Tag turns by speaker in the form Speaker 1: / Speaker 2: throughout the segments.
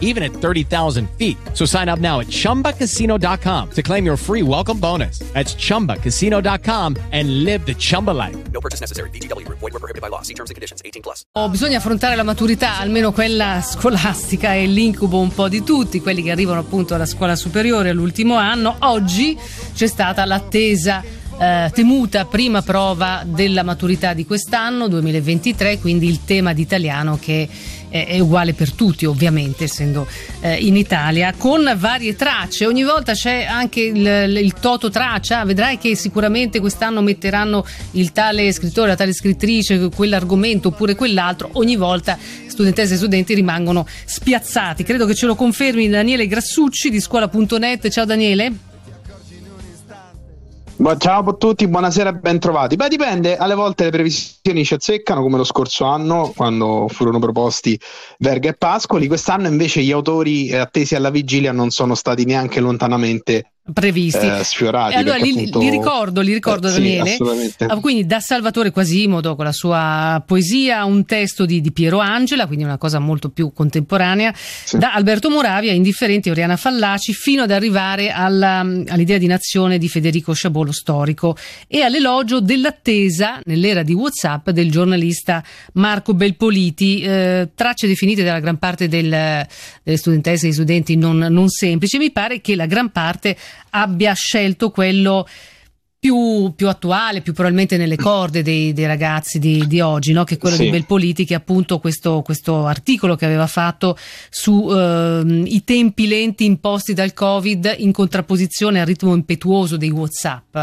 Speaker 1: even at 30,000 feet. So sign up now at chumbacasino.com to claim your free welcome bonus. That's chumbacasino.com and live the Chumba life.
Speaker 2: No purchase necessary. VGW Group. Void were prohibited by law. See terms and conditions. 18 plus.
Speaker 3: Oh, bisogna affrontare la maturità, almeno quella scolastica, è l'incubo un po' di tutti, quelli che arrivano appunto alla scuola superiore all'ultimo anno. Oggi c'è stata l'attesa eh, temuta prima prova della maturità di quest'anno 2023, quindi il tema di italiano che è, uguale per tutti ovviamente essendo eh, in Italia, con varie tracce, ogni volta c'è anche il, il toto traccia, vedrai che sicuramente quest'anno metteranno il tale scrittore, la tale scrittrice, quell'argomento oppure quell'altro, ogni volta studentesse e studenti rimangono spiazzati. Credo che ce lo confermi Daniele Grassucci di scuola.net. Ciao Daniele.
Speaker 4: Ciao a tutti, buonasera e bentrovati. Beh, dipende, alle volte le previsioni ci azzeccano, come lo scorso anno, quando furono proposti Verga e Pascoli. Quest'anno invece gli autori attesi alla vigilia non sono stati neanche lontanamente
Speaker 3: previsti.
Speaker 4: Eh, sfiorati.
Speaker 3: allora li, appunto... li, ricordo, li ricordo
Speaker 4: eh,
Speaker 3: Daniele.
Speaker 4: Sì,
Speaker 3: ah, quindi da Salvatore Quasimodo con la sua poesia, un testo di, di Piero Angela, quindi una cosa molto più contemporanea, sì. da Alberto Moravia, Indifferenti Oriana Fallaci, fino ad arrivare alla, all'idea di nazione di Federico Sciabolo storico e all'elogio dell'attesa nell'era di Whatsapp del giornalista Marco Belpoliti, eh, tracce definite dalla gran parte del, delle studentesse e degli studenti non, non semplici. Mi pare che la gran parte abbia scelto quello più, più, attuale, più probabilmente nelle corde dei, dei ragazzi di, di, oggi, no? che è quello sì. di Belpoliti, che appunto questo, questo, articolo che aveva fatto sui eh, tempi lenti imposti dal Covid in contrapposizione al ritmo impetuoso dei WhatsApp.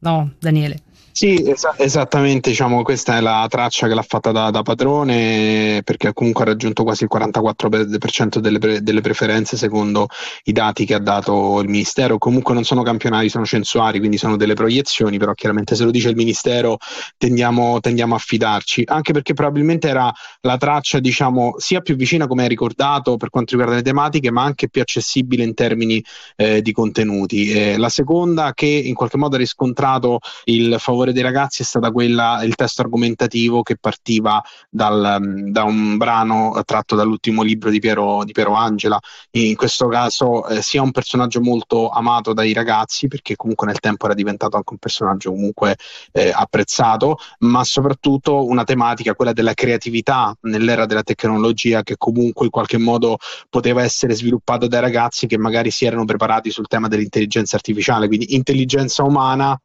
Speaker 3: No, Daniele?
Speaker 4: Sì, es- esattamente, diciamo, questa è la traccia che l'ha fatta da, da padrone perché comunque ha raggiunto quasi il 44% delle, pre- delle, preferenze secondo i dati che ha dato il Ministero. Comunque non sono campionari, sono censuari, quindi sono delle proiezioni, però chiaramente se lo dice il Ministero tendiamo, tendiamo a fidarci, anche perché probabilmente era la traccia, diciamo, sia più vicina, come hai ricordato, per quanto riguarda le tematiche, ma anche più accessibile in termini eh, di contenuti. Eh, la seconda che in qualche modo ha riscontrato il favore favore dei ragazzi è stata quella, il testo argomentativo che partiva dal, da un brano tratto dall'ultimo libro di Piero, di Piero Angela. In questo caso eh, sia un personaggio molto amato dai ragazzi, perché comunque nel tempo era diventato anche un personaggio comunque eh, apprezzato, ma soprattutto una tematica, quella della creatività nell'era della tecnologia, che comunque in qualche modo poteva essere sviluppata dai ragazzi che magari si erano preparati sul tema dell'intelligenza artificiale, quindi intelligenza umana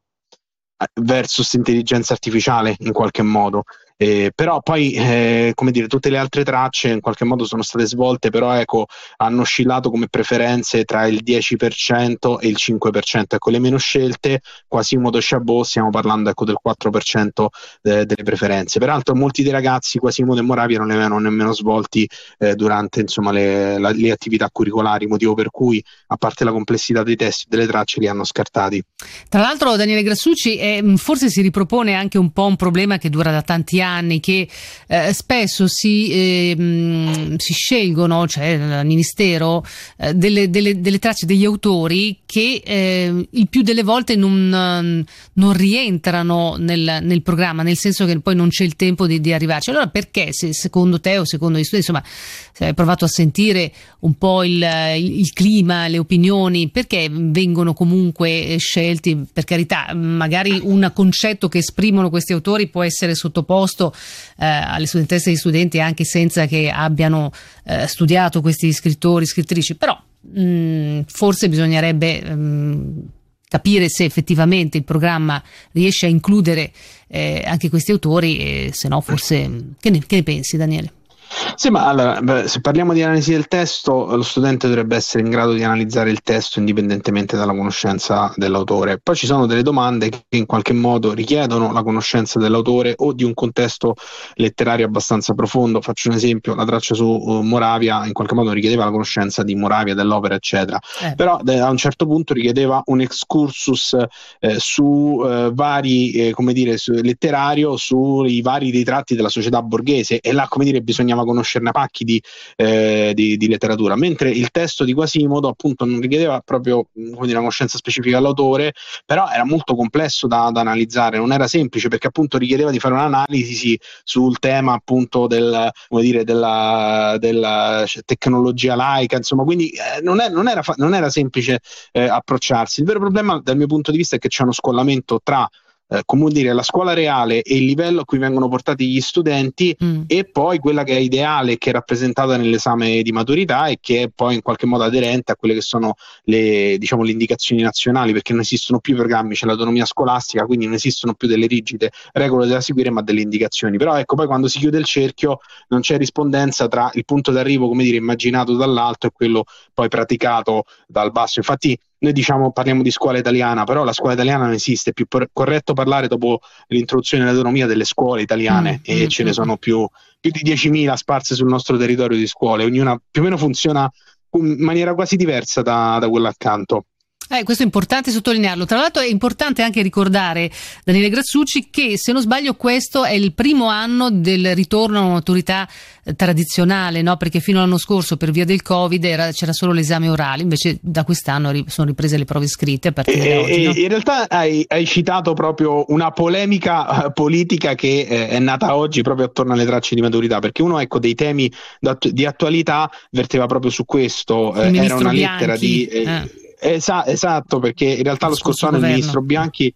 Speaker 4: versus intelligenza artificiale in qualche modo. Eh, però poi, eh, come dire, tutte le altre tracce in qualche modo sono state svolte, però ecco, hanno oscillato come preferenze tra il 10% e il 5%. Ecco, le meno scelte, Quasimodo Chabot, stiamo parlando ecco, del 4% de- delle preferenze. Peraltro molti dei ragazzi, Quasimodo e Moravia, non le avevano nemmeno svolti eh, durante insomma, le, la, le, attività curricolari, motivo per cui, a parte la complessità dei testi delle tracce, li hanno scartati.
Speaker 3: Tra l'altro Daniele Grassucci eh, forse si ripropone anche un po' un problema che dura da tanti anni anni che eh, spesso si, eh, si, scelgono, cioè il Ministero, eh, delle, delle, delle, tracce degli autori che eh, il più delle volte non, non rientrano nel, nel, programma, nel senso che poi non c'è il tempo di, di arrivarci. Allora perché, se, secondo te o secondo gli studi, insomma, se hai provato a sentire un po' il, il, il clima, le opinioni, perché vengono comunque scelti, per carità, magari un concetto che esprimono questi autori può essere sottoposto risposto eh, alle studentesse e agli studenti anche senza che abbiano eh, studiato questi scrittori, scrittrici, però mh, mm, forse bisognerebbe mh, mm, capire se effettivamente il programma riesce a includere eh, anche questi autori se no forse che ne, che ne pensi Daniele?
Speaker 4: Sì, ma allora, se parliamo di analisi del testo, lo studente dovrebbe essere in grado di analizzare il testo indipendentemente dalla conoscenza dell'autore. Poi ci sono delle domande che in qualche modo richiedono la conoscenza dell'autore o di un contesto letterario abbastanza profondo. Faccio un esempio, la traccia su uh, Moravia in qualche modo richiedeva la conoscenza di Moravia, dell'opera, eccetera. Eh. Però de- a un certo punto richiedeva un excursus eh, su eh, vari, eh, come dire, su, letterario sui vari ritratti della società borghese e là, come dire, bisognava conoscerne pacchi di, eh, di, di, letteratura, mentre il testo di Quasimodo appunto non richiedeva proprio dire, una conoscenza specifica dell'autore, però era molto complesso da, da, analizzare, non era semplice perché appunto richiedeva di fare un'analisi sul tema appunto del, dire, della, della, tecnologia laica, insomma, quindi eh, non, è, non, era, non, era, semplice eh, approcciarsi. Il vero problema dal mio punto di vista è che c'è uno scollamento tra eh, come dire, la scuola reale e il livello a cui vengono portati gli studenti mm. e poi quella che è ideale, che è rappresentata nell'esame di maturità e che è poi in qualche modo aderente a quelle che sono le, diciamo, le indicazioni nazionali, perché non esistono più programmi, c'è l'autonomia scolastica, quindi non esistono più delle rigide regole da seguire, ma delle indicazioni. Però ecco, poi quando si chiude il cerchio non c'è rispondenza tra il punto d'arrivo, come dire, immaginato dall'alto e quello poi praticato dal basso. Infatti noi diciamo parliamo di scuola italiana, però la scuola italiana non esiste, è più corretto parlare dopo l'introduzione dell'autonomia delle scuole italiane mm, e mm, ce mm. ne sono più, più di 10.000 sparse sul nostro territorio di scuole, ognuna più o meno funziona in maniera quasi diversa da, da quella accanto.
Speaker 3: Eh, questo è importante sottolinearlo. Tra l'altro è importante anche ricordare, Daniele Grassucci, che se non sbaglio questo è il primo anno del ritorno a una maturità eh, tradizionale, no? perché fino all'anno scorso per via del Covid era, c'era solo l'esame orale, invece da quest'anno ri- sono riprese le prove scritte a partire
Speaker 4: e,
Speaker 3: da oggi.
Speaker 4: No? In realtà hai, hai, citato proprio una polemica uh, politica che eh, è nata oggi proprio attorno alle tracce di maturità, perché uno ecco, dei temi di attualità verteva proprio su questo, eh, era una
Speaker 3: Bianchi.
Speaker 4: lettera di... Esa- esatto, perché in realtà lo scorso anno il ministro Bianchi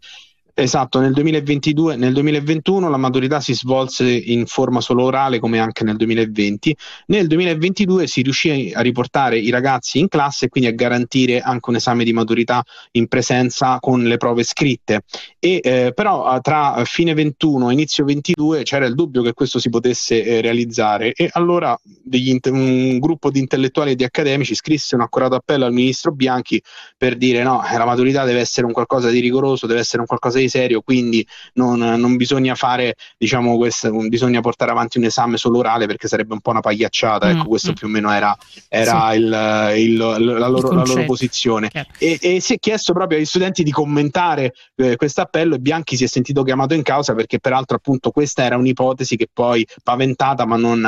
Speaker 4: Esatto, nel 2022, nel 2021 la maturità si svolse in forma solo orale come anche nel 2020. Nel 2022 si riuscì a riportare i ragazzi in classe e quindi a garantire anche un esame di maturità in presenza con le prove scritte. E, eh, però tra fine 21 e inizio 22 c'era il dubbio che questo si potesse eh, realizzare e allora inte- un gruppo di intellettuali e di accademici scrisse un accorato appello al ministro Bianchi per dire no, la maturità deve essere un qualcosa di rigoroso, deve essere un qualcosa di serio, quindi non, non bisogna fare, diciamo, questo, bisogna portare avanti un esame solo orale perché sarebbe un po' una pagliacciata. Ecco, mm, questo mm. più o meno era, era sì. il, il, la, loro, la, loro, posizione. E, e, si è chiesto proprio agli studenti di commentare eh, questo appello e Bianchi si è sentito chiamato in causa perché peraltro appunto questa era un'ipotesi che poi paventata ma non,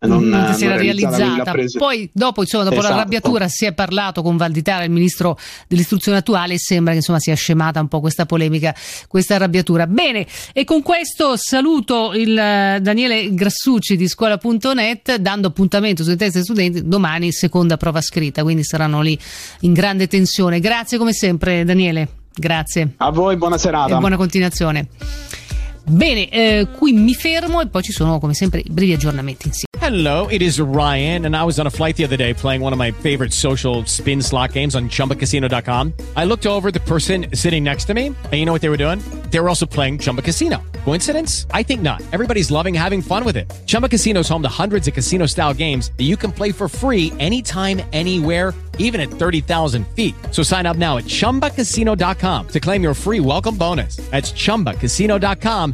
Speaker 4: non,
Speaker 3: non si era realizzata. Poi dopo, insomma, dopo esatto. l'arrabbiatura si è parlato con Valditara, il ministro dell'istruzione attuale, e sembra che insomma sia scemata un po' questa polemica questa arrabbiatura. Bene, e con questo saluto il eh, Daniele Grassucci di scuola.net dando appuntamento sui test studenti domani seconda prova scritta, quindi saranno lì in grande tensione. Grazie come sempre Daniele. Grazie.
Speaker 4: A voi buona serata.
Speaker 3: E buona continuazione. Bene, eh, qui mi fermo e poi ci sono come sempre i brevi aggiornamenti insieme.
Speaker 1: Hello, it is Ryan and I was on a flight the other day playing one of my favorite social spin slot games on chumbacasino.com. I looked over the person sitting next to me and you know what they were doing? They were also playing Chumba Casino. Coincidence? I think not. Everybody's loving having fun with it. Chumba Casino is home to hundreds of casino-style games that you can play for free anytime anywhere even at 30,000 feet. So sign up now at ChumbaCasino.com to claim your free welcome bonus. That's ChumbaCasino.com